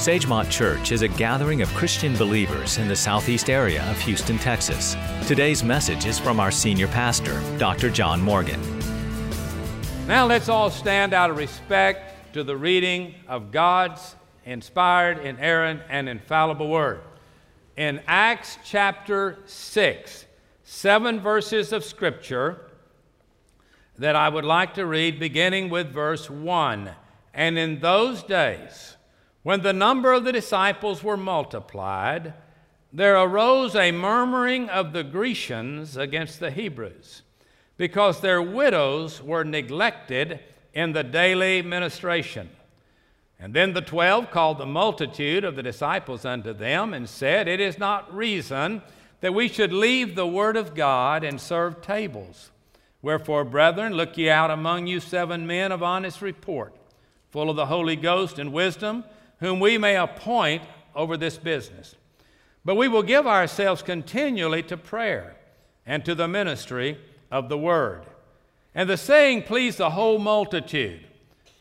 Sagemont Church is a gathering of Christian believers in the southeast area of Houston, Texas. Today's message is from our senior pastor, Dr. John Morgan. Now let's all stand out of respect to the reading of God's inspired, inerrant, and infallible word. In Acts chapter 6, seven verses of scripture that I would like to read, beginning with verse 1. And in those days, when the number of the disciples were multiplied, there arose a murmuring of the Grecians against the Hebrews, because their widows were neglected in the daily ministration. And then the twelve called the multitude of the disciples unto them and said, It is not reason that we should leave the word of God and serve tables. Wherefore, brethren, look ye out among you seven men of honest report, full of the Holy Ghost and wisdom whom we may appoint over this business. But we will give ourselves continually to prayer and to the ministry of the word. And the saying pleased the whole multitude.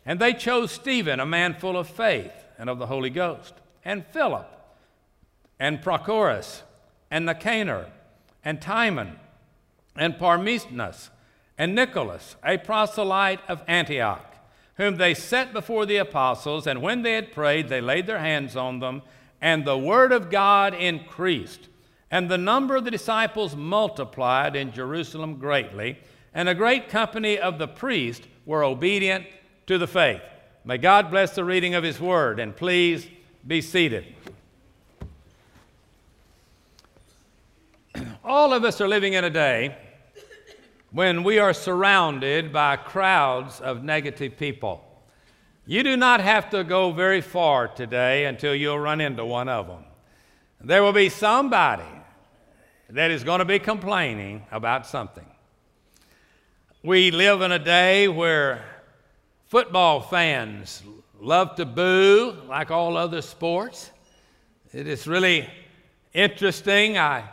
And they chose Stephen, a man full of faith and of the Holy Ghost, and Philip, and Prochorus, and Nicanor, and Timon, and Parmenas, and Nicholas, a proselyte of Antioch whom they set before the apostles, and when they had prayed, they laid their hands on them, and the word of God increased. And the number of the disciples multiplied in Jerusalem greatly, and a great company of the priests were obedient to the faith. May God bless the reading of His word, and please be seated. All of us are living in a day when we are surrounded by crowds of negative people. You do not have to go very far today until you'll run into one of them. There will be somebody that is going to be complaining about something. We live in a day where football fans love to boo like all other sports. It is really interesting. I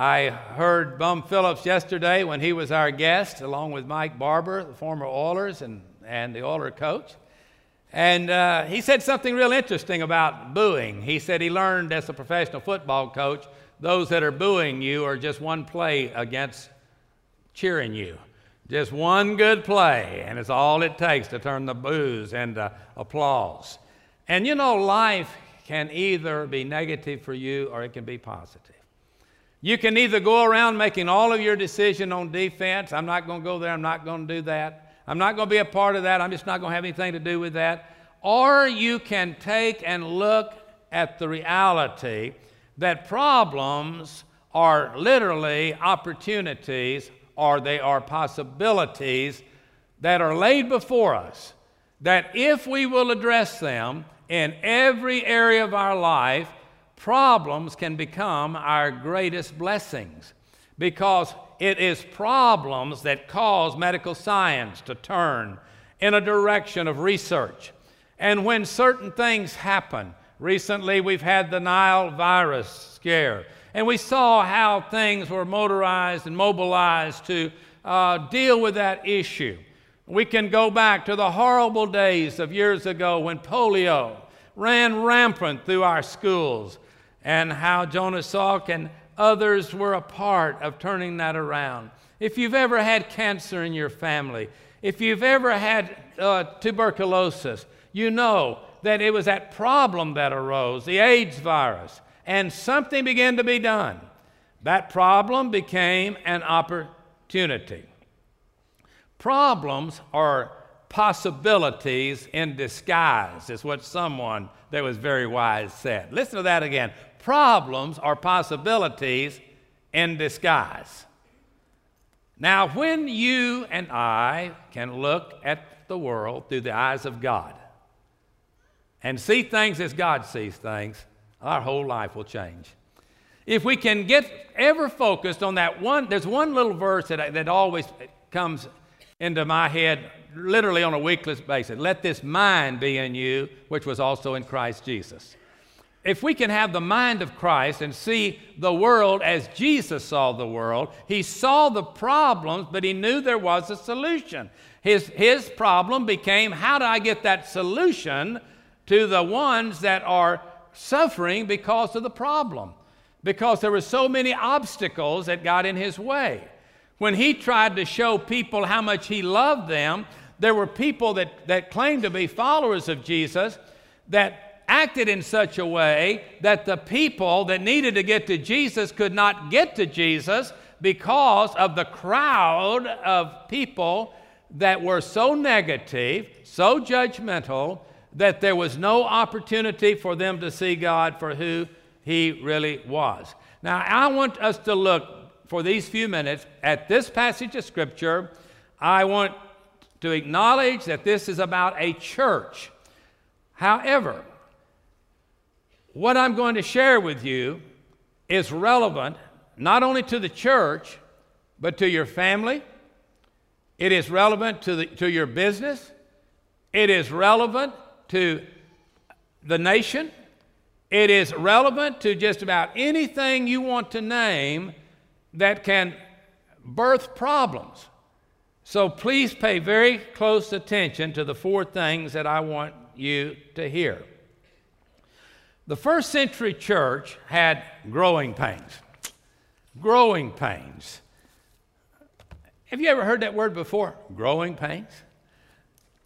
I heard Bum Phillips yesterday when he was our guest, along with Mike Barber, the former Oilers and, and the Oiler coach. And uh, he said something real interesting about booing. He said he learned as a professional football coach, those that are booing you are just one play against cheering you. Just one good play, and it's all it takes to turn the boos into applause. And you know, life can either be negative for you or it can be positive. You can either go around making all of your decision on defense. I'm not going to go there. I'm not going to do that. I'm not going to be a part of that. I'm just not going to have anything to do with that. Or you can take and look at the reality that problems are literally opportunities or they are possibilities that are laid before us. That if we will address them in every area of our life, problems can become our greatest blessings because it is problems that cause medical science to turn in a direction of research. And when certain things happen, recently we've had the Nile virus scare, and we saw how things were motorized and mobilized to uh, deal with that issue. We can go back to the horrible days of years ago when polio ran rampant through our schools and how Jonas Salk and others were a part of turning that around. If you've ever had cancer in your family, if you've ever had uh, tuberculosis, you know that it was that problem that arose, the AIDS virus, and something began to be done. That problem became an opportunity. Problems are possibilities in disguise, is what someone that was very wise said. Listen to that again problems are possibilities in disguise. Now, when you and I can look at the world through the eyes of God and see things as God sees things, our whole life will change. If we can get ever focused on that one, there's one little verse that, that always comes into my head literally on a weekly basis. Let this mind be in you, which was also in Christ Jesus if we can have the mind of Christ and see the world as Jesus saw the world, he saw the problems, but he knew there was a solution. His, his problem became how do I get that solution to the ones that are suffering because of the problem, because there were so many obstacles that got in his way. When he tried to show people how much he loved them, there were people that, that claimed to be followers of Jesus that acted in such a way that the people that needed to get to Jesus could not get to Jesus because of the crowd of people that were so negative, so judgmental, that there was no opportunity for them to see God for who He really was. Now, I want us to look for these few minutes at this passage of Scripture. I want to acknowledge that this is about a church. However, what I'm going to share with you is relevant not only to the church, but to your family. It is relevant to, the, to your business. It is relevant to the nation. It is relevant to just about anything you want to name that can birth problems. So please pay very close attention to the four things that I want you to hear. The first century church had growing pains. Growing pains. Have you ever heard that word before? Growing pains?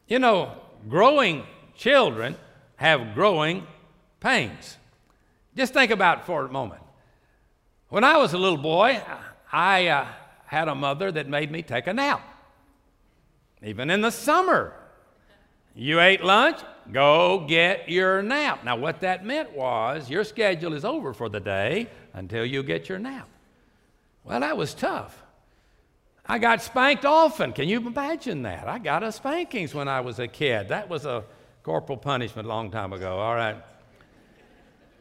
You know, growing children have growing pains. Just think about it for a moment. When I was a little boy, I uh, had a mother that made me take a nap. Even in the summer, you ate lunch, go get your nap. Now, what that meant was your schedule is over for the day until you get your nap. Well, that was tough. I got spanked often. Can you imagine that? I got a spankings when I was a kid. That was a corporal punishment a long time ago. All right.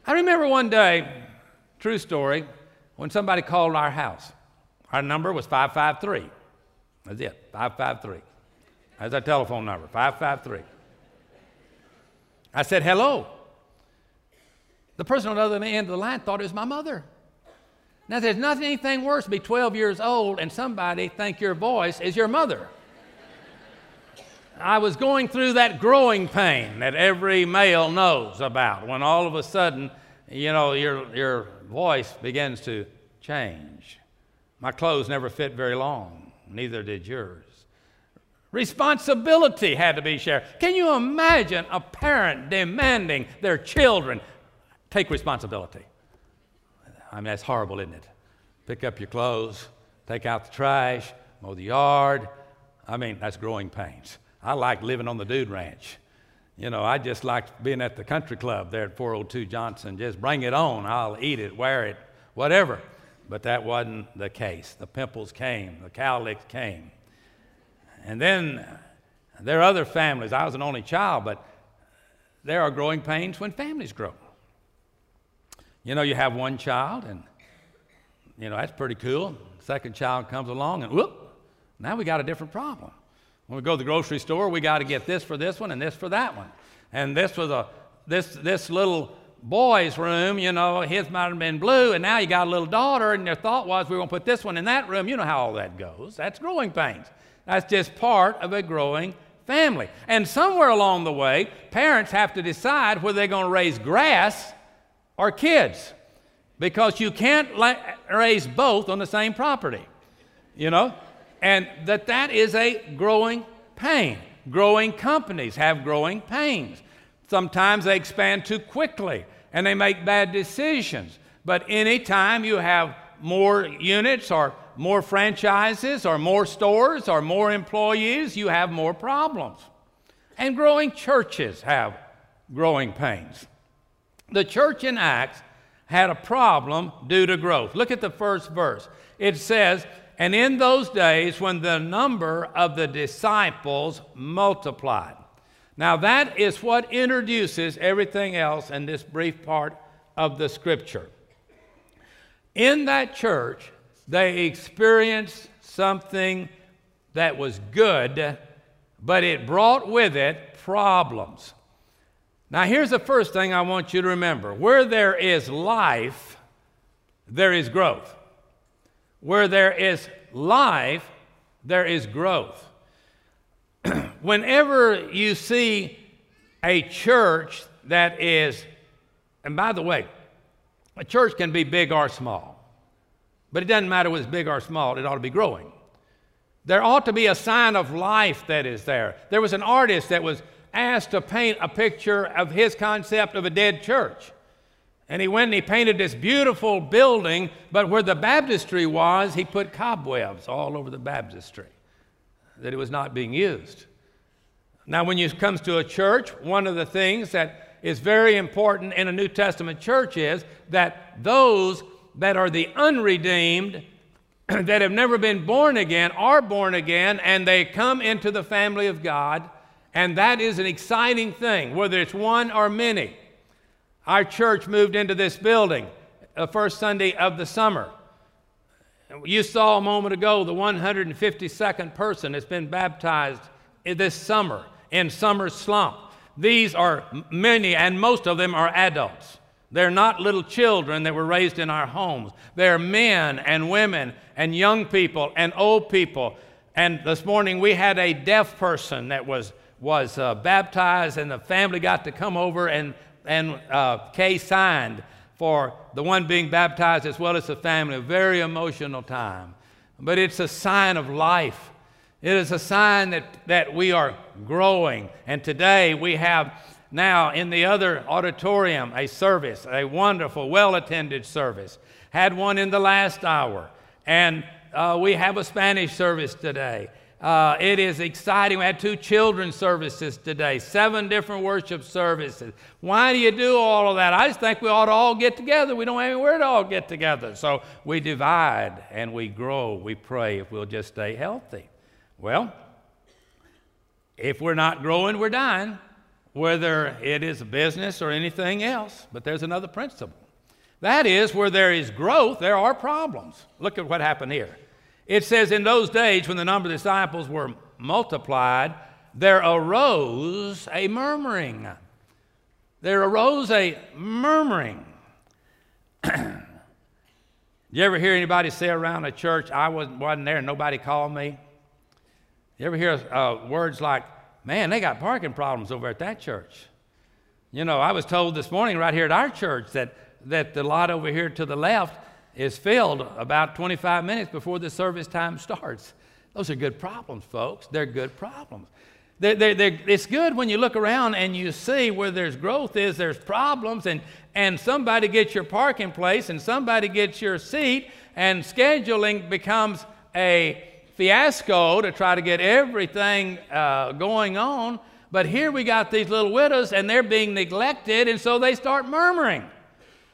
I remember one day, true story, when somebody called our house. Our number was 553. That's it, 553. That's our telephone number, 553. I said, hello. The person on the other end of the line thought it was my mother. Now, there's nothing anything worse to be 12 years old and somebody think your voice is your mother. I was going through that growing pain that every male knows about when all of a sudden, you know, your, your voice begins to change. My clothes never fit very long, neither did yours. Responsibility had to be shared. Can you imagine a parent demanding their children take responsibility? I mean, that's horrible, isn't it? Pick up your clothes, take out the trash, mow the yard. I mean, that's growing pains. I like living on the dude ranch. You know, I just like being at the country club there at 402 Johnson. Just bring it on. I'll eat it, wear it, whatever. But that wasn't the case. The pimples came, the cowlicks came. And then there are other families. I was an only child, but there are growing pains when families grow. You know, you have one child, and, you know, that's pretty cool. Second child comes along, and whoop, now we got a different problem. When we go to the grocery store, we got to get this for this one and this for that one. And this was a, this, this little boy's room, you know, his might have been blue, and now you got a little daughter, and their thought was we are going to put this one in that room. You know how all that goes. That's growing pains. That's just part of a growing family. And somewhere along the way, parents have to decide whether they're going to raise grass or kids because you can't la- raise both on the same property, you know? And that that is a growing pain. Growing companies have growing pains. Sometimes they expand too quickly and they make bad decisions. But anytime you have more units or more franchises or more stores or more employees, you have more problems. And growing churches have growing pains. The church in Acts had a problem due to growth. Look at the first verse. It says, And in those days when the number of the disciples multiplied. Now, that is what introduces everything else in this brief part of the scripture. In that church, they experienced something that was good, but it brought with it problems. Now, here's the first thing I want you to remember where there is life, there is growth. Where there is life, there is growth. Whenever you see a church that is, and by the way, a church can be big or small, but it doesn't matter whether it's big or small, it ought to be growing. There ought to be a sign of life that is there. There was an artist that was asked to paint a picture of his concept of a dead church. And he went and he painted this beautiful building, but where the baptistry was, he put cobwebs all over the baptistry, that it was not being used. Now, when it comes to a church, one of the things that is very important in a New Testament church is that those that are the unredeemed, that have never been born again, are born again, and they come into the family of God. And that is an exciting thing, whether it's one or many. Our church moved into this building the first Sunday of the summer. You saw a moment ago the 152nd person that's been baptized this summer in Summer Slump. These are many, and most of them are adults. They're not little children that were raised in our homes. They're men and women and young people and old people. And this morning we had a deaf person that was, was uh, baptized, and the family got to come over, and, and uh, Kay signed for the one being baptized as well as the family. A very emotional time. But it's a sign of life. It is a sign that, that we are growing. And today we have now in the other auditorium a service, a wonderful, well attended service. Had one in the last hour. And uh, we have a Spanish service today. Uh, it is exciting. We had two children's services today, seven different worship services. Why do you do all of that? I just think we ought to all get together. We don't have anywhere to all get together. So we divide and we grow. We pray if we'll just stay healthy. Well, if we're not growing, we're dying, whether it is a business or anything else. But there's another principle. That is, where there is growth, there are problems. Look at what happened here. It says, In those days, when the number of disciples were multiplied, there arose a murmuring. There arose a murmuring. you ever hear anybody say around a church, I wasn't, wasn't there, nobody called me? You ever hear uh, words like, man, they got parking problems over at that church? You know, I was told this morning right here at our church that, that the lot over here to the left is filled about 25 minutes before the service time starts. Those are good problems, folks. They're good problems. They're, they're, they're, it's good when you look around and you see where there's growth is, there's problems, and, and somebody gets your parking place and somebody gets your seat, and scheduling becomes a fiasco to try to get everything uh, going on. But here we got these little widows and they're being neglected, and so they start murmuring.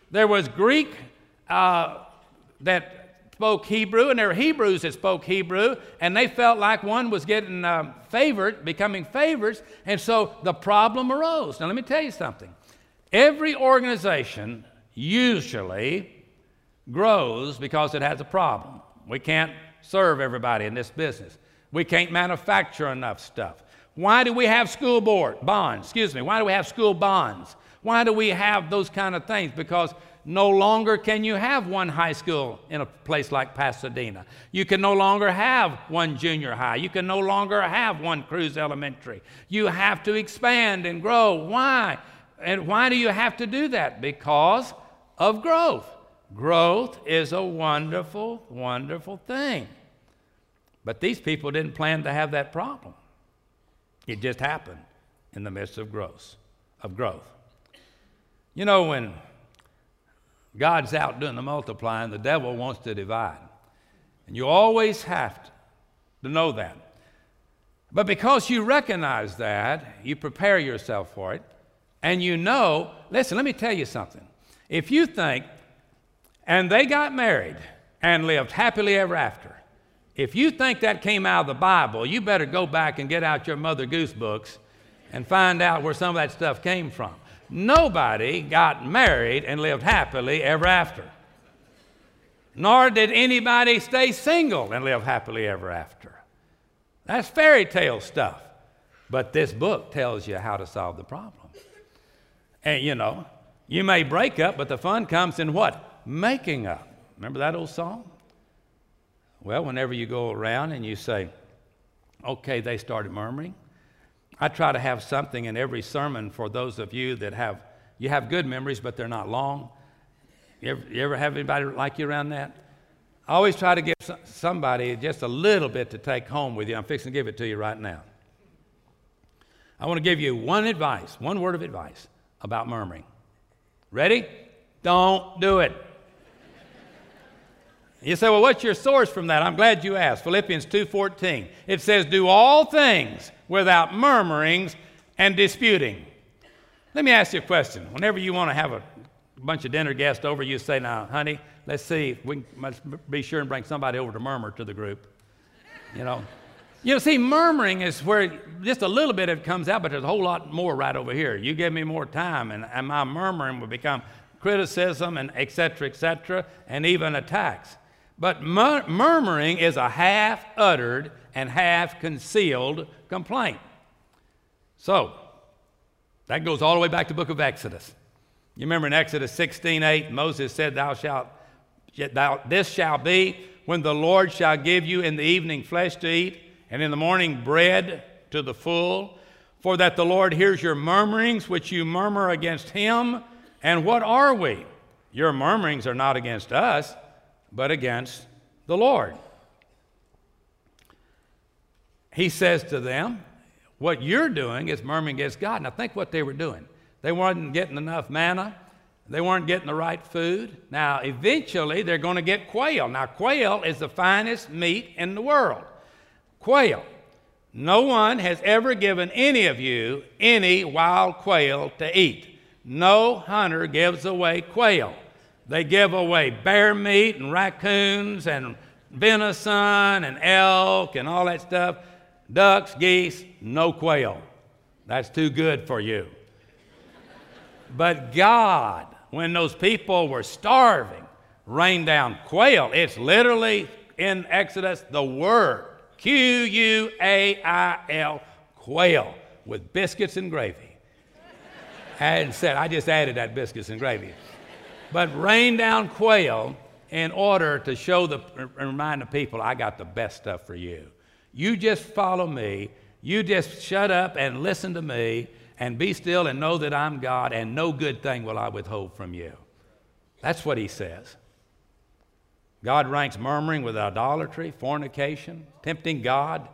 There was Greek uh, that spoke Hebrew, and there were Hebrews that spoke Hebrew, and they felt like one was getting uh, favored, becoming favorites, and so the problem arose. Now, let me tell you something. Every organization usually grows because it has a problem. We can't serve everybody in this business. We can't manufacture enough stuff. Why do we have school board bonds? Excuse me. Why do we have school bonds? Why do we have those kind of things? Because no longer can you have one high school in a place like Pasadena. You can no longer have one junior high. You can no longer have one Cruz Elementary. You have to expand and grow. Why? And why do you have to do that? Because of growth. Growth is a wonderful, wonderful thing. But these people didn't plan to have that problem. It just happened in the midst of growth. Of growth. You know, when God's out doing the multiplying, the devil wants to divide. And you always have to know that. But because you recognize that, you prepare yourself for it, and you know, listen, let me tell you something. If you think, and they got married and lived happily ever after, if you think that came out of the Bible, you better go back and get out your Mother Goose books and find out where some of that stuff came from. Nobody got married and lived happily ever after. Nor did anybody stay single and live happily ever after. That's fairy tale stuff. But this book tells you how to solve the problem. And you know, you may break up, but the fun comes in what? Making up. Remember that old song? Well, whenever you go around and you say, okay, they started murmuring, I try to have something in every sermon for those of you that have You have good memories, but they're not long. You ever, you ever have anybody like you around that? I always try to give somebody just a little bit to take home with you. I'm fixing to give it to you right now. I want to give you one advice, one word of advice about murmuring. Ready? Don't do it. You say, "Well, what's your source from that?" I'm glad you asked. Philippians 2:14. It says, "Do all things without murmurings and disputing." Let me ask you a question. Whenever you want to have a bunch of dinner guests over, you say, "Now, honey, let's see. We must be sure and bring somebody over to murmur to the group." You know. You know, see, murmuring is where just a little bit of it comes out, but there's a whole lot more right over here. You give me more time, and, and my murmuring will become criticism and et cetera, et cetera, and even attacks. But mur- murmuring is a half uttered and half concealed complaint. So, that goes all the way back to the book of Exodus. You remember in Exodus 16 8, Moses said, Thou shalt, thou, this shall be when the Lord shall give you in the evening flesh to eat, and in the morning bread to the full, for that the Lord hears your murmurings which you murmur against him. And what are we? Your murmurings are not against us, but against the Lord. He says to them, What you're doing is murmuring against God. Now, think what they were doing. They weren't getting enough manna, they weren't getting the right food. Now, eventually, they're going to get quail. Now, quail is the finest meat in the world. Quail. No one has ever given any of you any wild quail to eat. No hunter gives away quail. They give away bear meat and raccoons and venison and elk and all that stuff. Ducks, geese, no quail. That's too good for you. but God, when those people were starving, rained down quail. It's literally in Exodus the word Q U A I L, quail, with biscuits and gravy. and said, I just added that biscuits and gravy but rain down quail in order to show the remind the people I got the best stuff for you. You just follow me. You just shut up and listen to me and be still and know that I'm God and no good thing will I withhold from you. That's what he says. God ranks murmuring with idolatry, fornication, tempting God.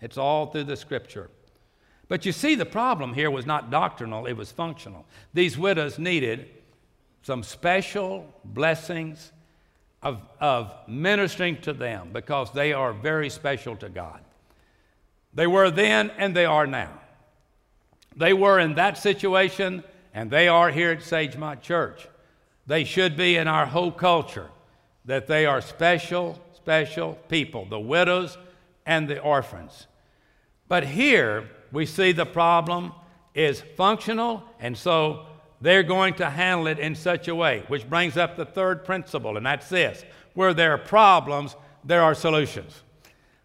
It's all through the scripture. But you see, the problem here was not doctrinal, it was functional. These widows needed some special blessings of, of ministering to them because they are very special to God. They were then and they are now. They were in that situation and they are here at Sagemont Church. They should be in our whole culture that they are special, special people, the widows and the orphans. But here we see the problem is functional, and so they're going to handle it in such a way, which brings up the third principle, and that's this where there are problems, there are solutions.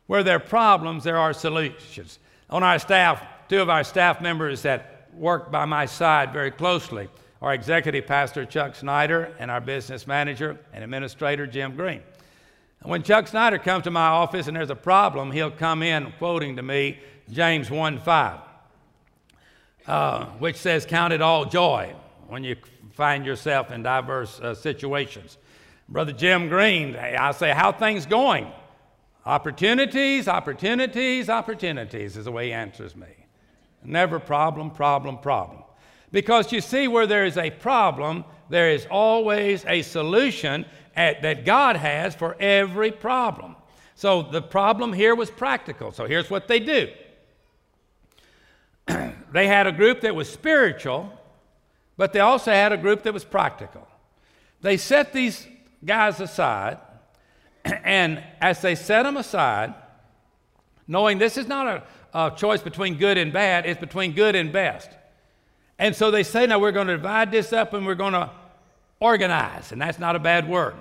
Where there are problems, there are solutions. On our staff, two of our staff members that work by my side very closely our executive pastor, Chuck Snyder, and our business manager and administrator, Jim Green. When Chuck Snyder comes to my office and there's a problem, he'll come in quoting to me James 1 5, uh, which says, Count it all joy when you find yourself in diverse uh, situations. Brother Jim Green, I say, how things going? Opportunities, opportunities, opportunities is the way he answers me. Never problem, problem, problem. Because you see, where there is a problem, there is always a solution at, that God has for every problem. So the problem here was practical. So here's what they do they had a group that was spiritual but they also had a group that was practical. They set these guys aside, and as they set them aside, knowing this is not a, a choice between good and bad, it's between good and best. And so they say, now we're going to divide this up and we're going to organize, and that's not a bad word.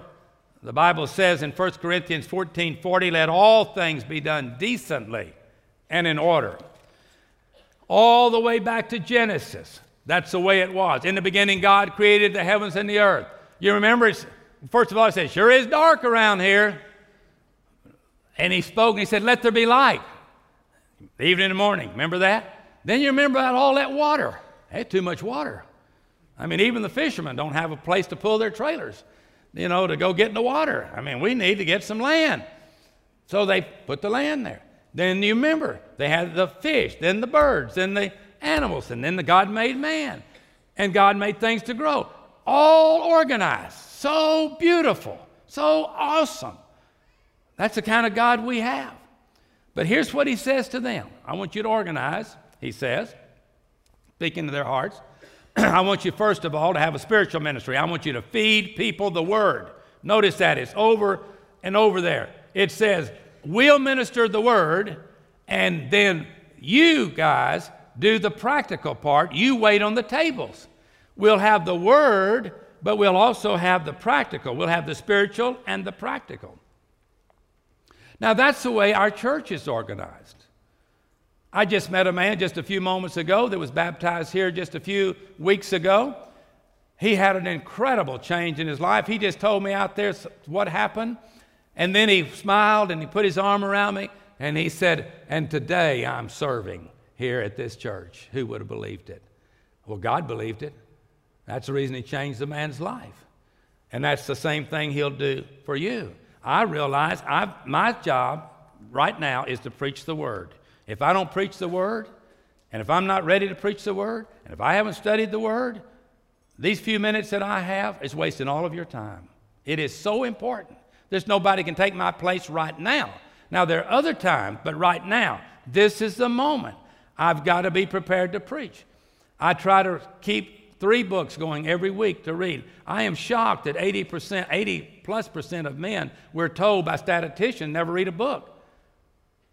The Bible says in 1 Corinthians 14 40, let all things be done decently and in order. All the way back to Genesis. That's the way it was. In the beginning, God created the heavens and the earth. You remember, first of all, He said, Sure is dark around here. And He spoke and He said, Let there be light. Evening and morning. Remember that? Then you remember about all that water. Had too much water. I mean, even the fishermen don't have a place to pull their trailers, you know, to go get in the water. I mean, we need to get some land. So they put the land there. Then you remember, they had the fish, then the birds, then the animals, and then the God made man. And God made things to grow. All organized. So beautiful. So awesome. That's the kind of God we have. But here's what he says to them I want you to organize, he says, speaking to their hearts. I want you, first of all, to have a spiritual ministry. I want you to feed people the word. Notice that it's over and over there. It says, We'll minister the word, and then you guys do the practical part. You wait on the tables. We'll have the word, but we'll also have the practical. We'll have the spiritual and the practical. Now, that's the way our church is organized. I just met a man just a few moments ago that was baptized here just a few weeks ago. He had an incredible change in his life. He just told me out there what happened. And then he smiled and he put his arm around me and he said, And today I'm serving here at this church. Who would have believed it? Well, God believed it. That's the reason he changed the man's life. And that's the same thing he'll do for you. I realize I've, my job right now is to preach the word. If I don't preach the word, and if I'm not ready to preach the word, and if I haven't studied the word, these few minutes that I have is wasting all of your time. It is so important. There's nobody can take my place right now. Now, there are other times, but right now, this is the moment. I've got to be prepared to preach. I try to keep three books going every week to read. I am shocked that 80%, 80 plus percent of men, we're told by statisticians, never read a book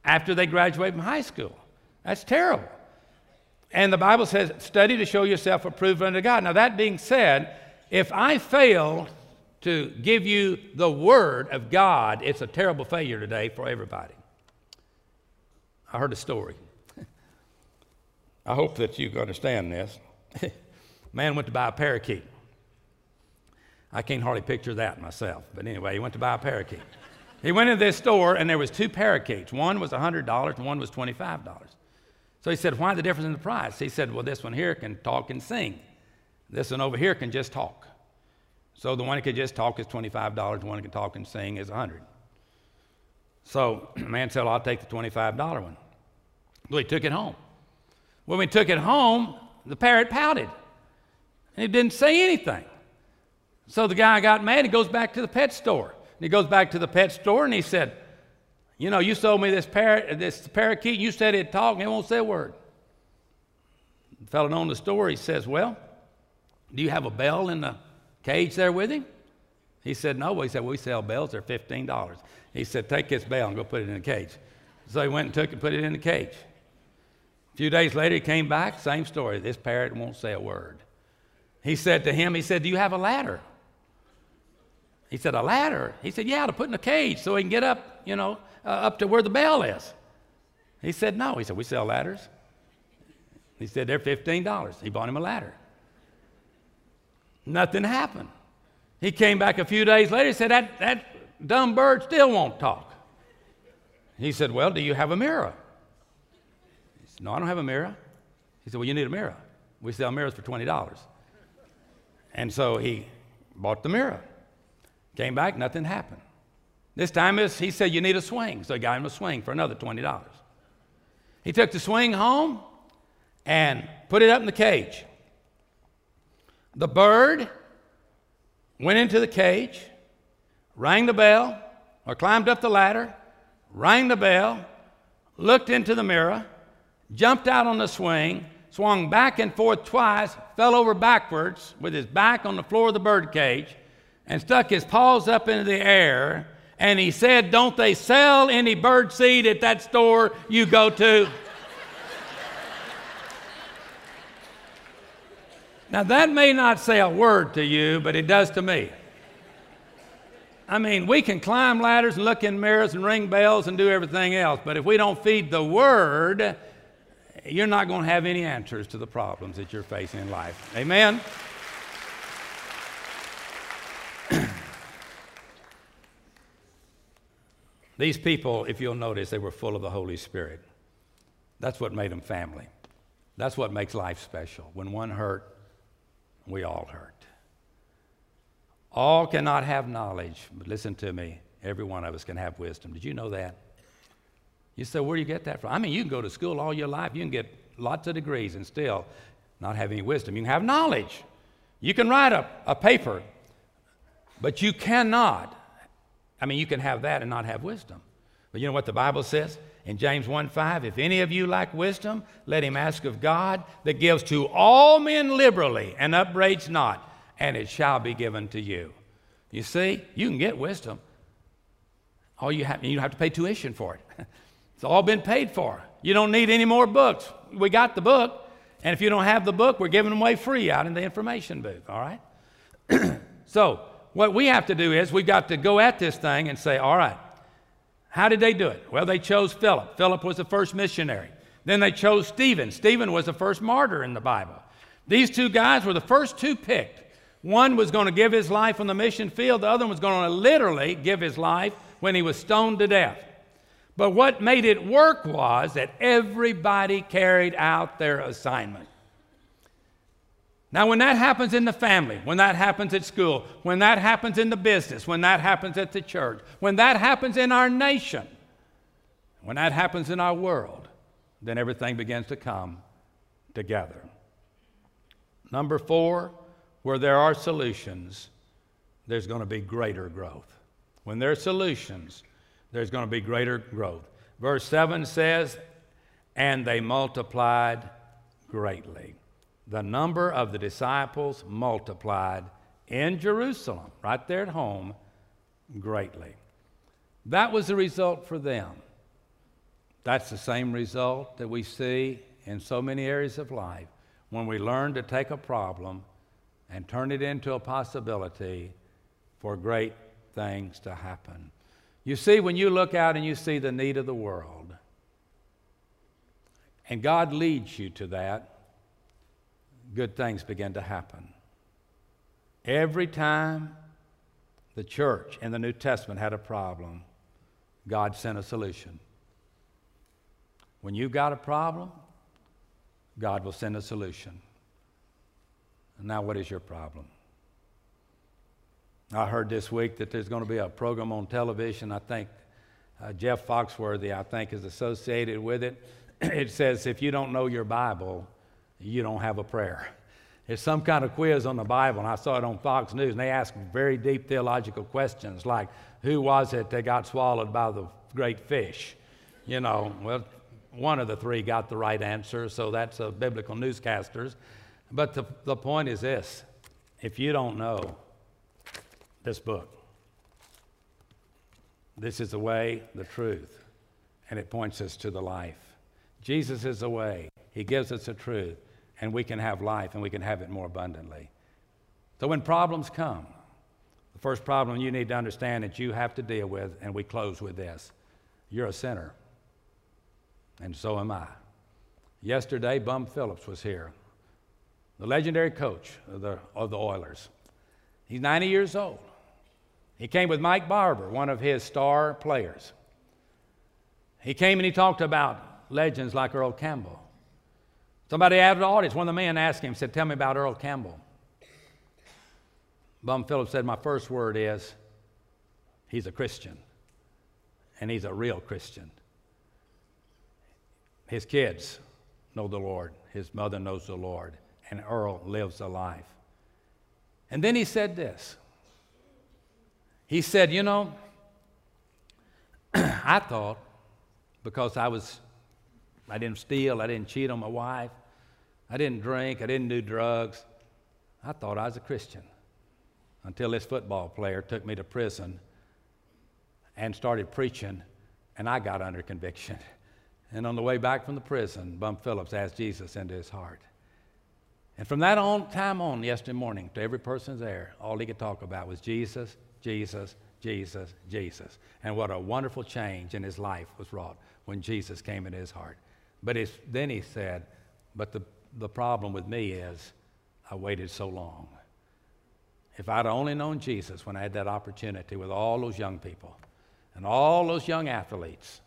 after they graduate from high school. That's terrible. And the Bible says, study to show yourself approved unto God. Now, that being said, if I fail to give you the Word of God, it's a terrible failure today for everybody. I heard a story. I hope that you understand this. Man went to buy a parakeet. I can't hardly picture that myself, but anyway, he went to buy a parakeet. he went into this store and there was two parakeets. One was $100 and one was $25. So he said, "Why the difference in the price?" He said, "Well, this one here can talk and sing. This one over here can just talk." So the one that could just talk is $25, the one that can talk and sing is 100 So the man said, I'll take the $25 one. Well, he took it home. When we took it home, the parrot pouted. And he didn't say anything. So the guy got mad. He goes back to the pet store. And he goes back to the pet store and he said, You know, you sold me this parrot, this parakeet. You said it'd talk and it won't say a word. The fellow known the store, he says, Well, do you have a bell in the cage there with him? He said, No. He said, well, We sell bells, they're $15. He said, Take this bell and go put it in the cage. So he went and took it and put it in the cage. A few days later, he came back, same story. This parrot won't say a word. He said to him, He said, Do you have a ladder? He said, A ladder? He said, Yeah, to put in a cage so he can get up, you know, uh, up to where the bell is. He said, No. He said, We sell ladders. He said, They're $15. He bought him a ladder. Nothing happened. He came back a few days later. He said, That, that dumb bird still won't talk. He said, Well, do you have a mirror? Said, No, I don't have a mirror. He said, Well, you need a mirror. We sell mirrors for $20. And so he bought the mirror. Came back, nothing happened. This time he said, You need a swing. So he got him a swing for another $20. He took the swing home and put it up in the cage. The bird went into the cage, rang the bell, or climbed up the ladder, rang the bell, looked into the mirror, jumped out on the swing, swung back and forth twice, fell over backwards with his back on the floor of the bird cage, and stuck his paws up into the air. And he said, Don't they sell any bird seed at that store you go to? Now, that may not say a word to you, but it does to me. I mean, we can climb ladders and look in mirrors and ring bells and do everything else, but if we don't feed the Word, you're not going to have any answers to the problems that you're facing in life. Amen? These people, if you'll notice, they were full of the Holy Spirit. That's what made them family. That's what makes life special. When one hurt, we all hurt. All cannot have knowledge, but listen to me, every one of us can have wisdom. Did you know that? You say, where do you get that from? I mean, you can go to school all your life, you can get lots of degrees and still not have any wisdom. You can have knowledge. You can write a, a paper, but you cannot. I mean, you can have that and not have wisdom. But you know what the Bible says? In James 1 5, if any of you lack wisdom, let him ask of God that gives to all men liberally and upbraids not, and it shall be given to you. You see, you can get wisdom. All you have, you don't have to pay tuition for it. It's all been paid for. You don't need any more books. We got the book, and if you don't have the book, we're giving them away free out in the information booth, all right? so, what we have to do is we've got to go at this thing and say, all right, how did they do it? Well, they chose Philip. Philip was the first missionary. Then they chose Stephen. Stephen was the first martyr in the Bible. These two guys were the first two picked. One was going to give his life on the mission field, the other one was going to literally give his life when he was stoned to death. But what made it work was that everybody carried out their assignment. Now, when that happens in the family, when that happens at school, when that happens in the business, when that happens at the church, when that happens in our nation, when that happens in our world, then everything begins to come together. Number four, where there are solutions, there's going to be greater growth. When there are solutions, there's going to be greater growth. Verse 7 says, And they multiplied greatly the number of the disciples multiplied in Jerusalem, right there at home, greatly. That was the result for them. That's the same result that we see in so many areas of life when we learn to take a problem and turn it into a possibility for great things to happen. You see, when you look out and you see the need of the world, and God leads you to that, good things begin to happen. Every time the church in the New Testament had a problem, God sent a solution. When you've got a problem, God will send a solution. now, what is your problem? I heard this week that there's going to be a program on television. I think uh, Jeff Foxworthy, I think, is associated with it. it says, if you don't know your Bible, you don't have a prayer. It's some kind of quiz on the Bible, and I saw it on Fox News, and they ask very deep theological questions like, Who was it that got swallowed by the great fish? You know, well, one of the three got the right answer, so that's a biblical newscasters. But the, the point is this if you don't know this book, this is the way, the truth, and it points us to the life. Jesus is the way, He gives us the truth and we can have life and we can have it more abundantly. So when problems come, the first problem you need to understand that you have to deal with, and we close with this you're a sinner, and so am I. Yesterday, Bum Phillips was here, the legendary coach of the, of the Oilers. He's 90 years old. He came with Mike Barber, one of his star players. He came and he talked about legends like Earl Campbell. Somebody out of the audience, one of the men asked him, said, Tell me about Earl Campbell. Bum Phillips said, My first word is, he's a Christian, and he's a real Christian. His kids know the Lord, his mother knows the Lord, and Earl lives a life. And then he said this. He said, You know, I thought because I was I didn't steal, I didn't cheat on my wife, I didn't drink, I didn't do drugs. I thought I was a Christian until this football player took me to prison and started preaching, and I got under conviction. And on the way back from the prison, Bum Phillips asked Jesus into his heart. And from that on, time on, yesterday morning, to every person there, all he could talk about was Jesus, Jesus, Jesus, Jesus. And what a wonderful change in his life was wrought when Jesus came into his heart. But then he said, But the the problem with me is I waited so long. If I'd only known Jesus when I had that opportunity with all those young people and all those young athletes,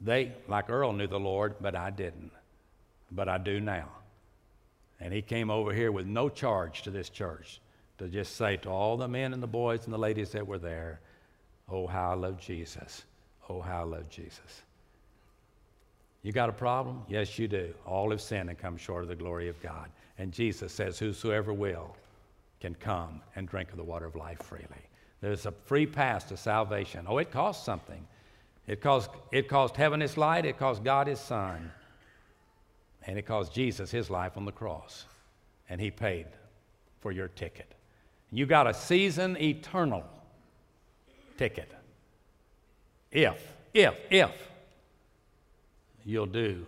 they, like Earl, knew the Lord, but I didn't. But I do now. And he came over here with no charge to this church to just say to all the men and the boys and the ladies that were there, Oh, how I love Jesus. Oh, how I love Jesus. You got a problem? Yes, you do. All have sinned and come short of the glory of God. And Jesus says, Whosoever will can come and drink of the water of life freely. There's a free pass to salvation. Oh, it costs something. It cost, it cost heaven its light, it cost God his son, and it cost Jesus his life on the cross. And he paid for your ticket. You got a season eternal ticket. If, if, if you'll do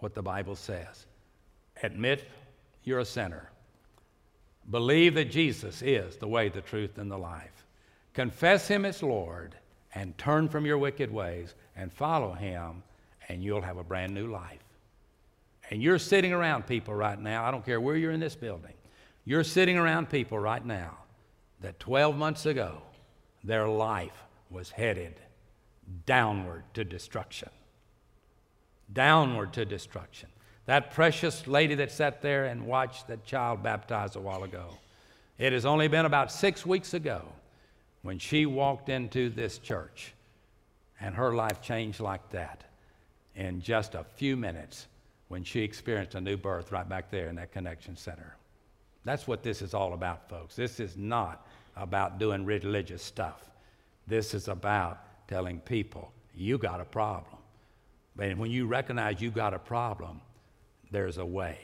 what the Bible says. Admit you're a sinner. Believe that Jesus is the way, the truth, and the life. Confess Him as Lord and turn from your wicked ways and follow Him, and you'll have a brand new life. And you're sitting around people right now, I don't care where you're in this building, you're sitting around people right now that 12 months ago, their life was headed downward to destruction. Downward to destruction. That precious lady that sat there and watched that child baptized a while ago, it has only been about six weeks ago when she walked into this church and her life changed like that in just a few minutes when she experienced a new birth right back there in that connection center. That's what this is all about, folks. This is not about doing religious stuff. This is about telling people, you got a problem. And when you recognize you got a problem, there's a way.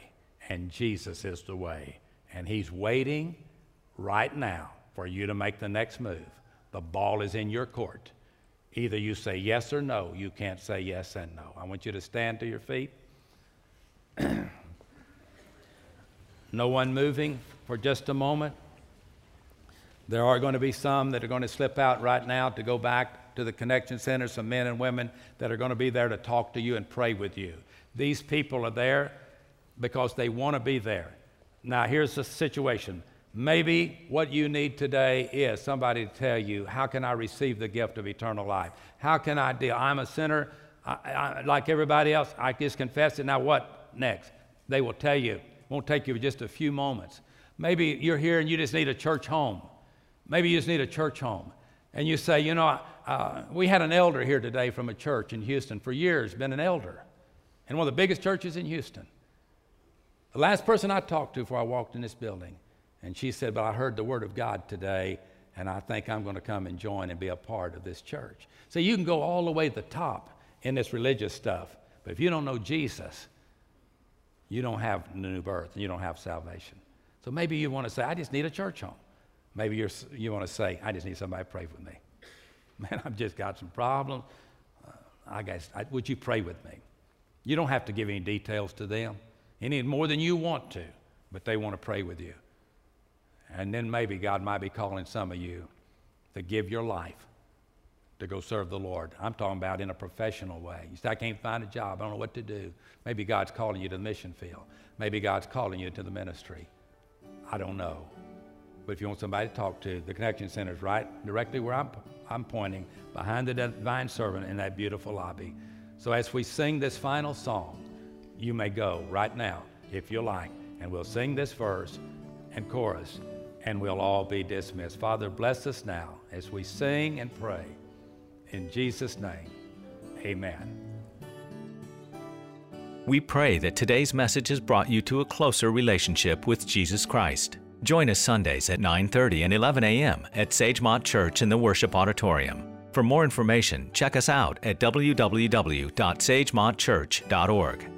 And Jesus is the way. And He's waiting right now for you to make the next move. The ball is in your court. Either you say yes or no. You can't say yes and no. I want you to stand to your feet. no one moving for just a moment. There are going to be some that are going to slip out right now to go back to the connection center, some men and women that are going to be there to talk to you and pray with you. These people are there because they want to be there. Now, here's the situation. Maybe what you need today is somebody to tell you, How can I receive the gift of eternal life? How can I deal? I'm a sinner. I, I, like everybody else, I just confess it. Now, what next? They will tell you. Won't take you just a few moments. Maybe you're here and you just need a church home. Maybe you just need a church home. And you say, you know, uh, we had an elder here today from a church in Houston for years, been an elder, in one of the biggest churches in Houston. The last person I talked to before I walked in this building, and she said, But I heard the word of God today, and I think I'm going to come and join and be a part of this church. So you can go all the way to the top in this religious stuff, but if you don't know Jesus, you don't have the new birth and you don't have salvation. So maybe you want to say, I just need a church home. Maybe you're, you want to say, I just need somebody to pray with me. Man, I've just got some problems. Uh, I guess, I, would you pray with me? You don't have to give any details to them, any more than you want to, but they want to pray with you. And then maybe God might be calling some of you to give your life to go serve the Lord. I'm talking about in a professional way. You say, I can't find a job. I don't know what to do. Maybe God's calling you to the mission field. Maybe God's calling you to the ministry. I don't know. But if you want somebody to talk to, the Connection Center is right directly where I'm, I'm pointing, behind the divine servant in that beautiful lobby. So as we sing this final song, you may go right now, if you like, and we'll sing this verse and chorus, and we'll all be dismissed. Father, bless us now as we sing and pray. In Jesus' name, amen. We pray that today's message has brought you to a closer relationship with Jesus Christ. Join us Sundays at 9:30 and 11 a.m. at Sagemont Church in the Worship Auditorium. For more information, check us out at www.sagemontchurch.org.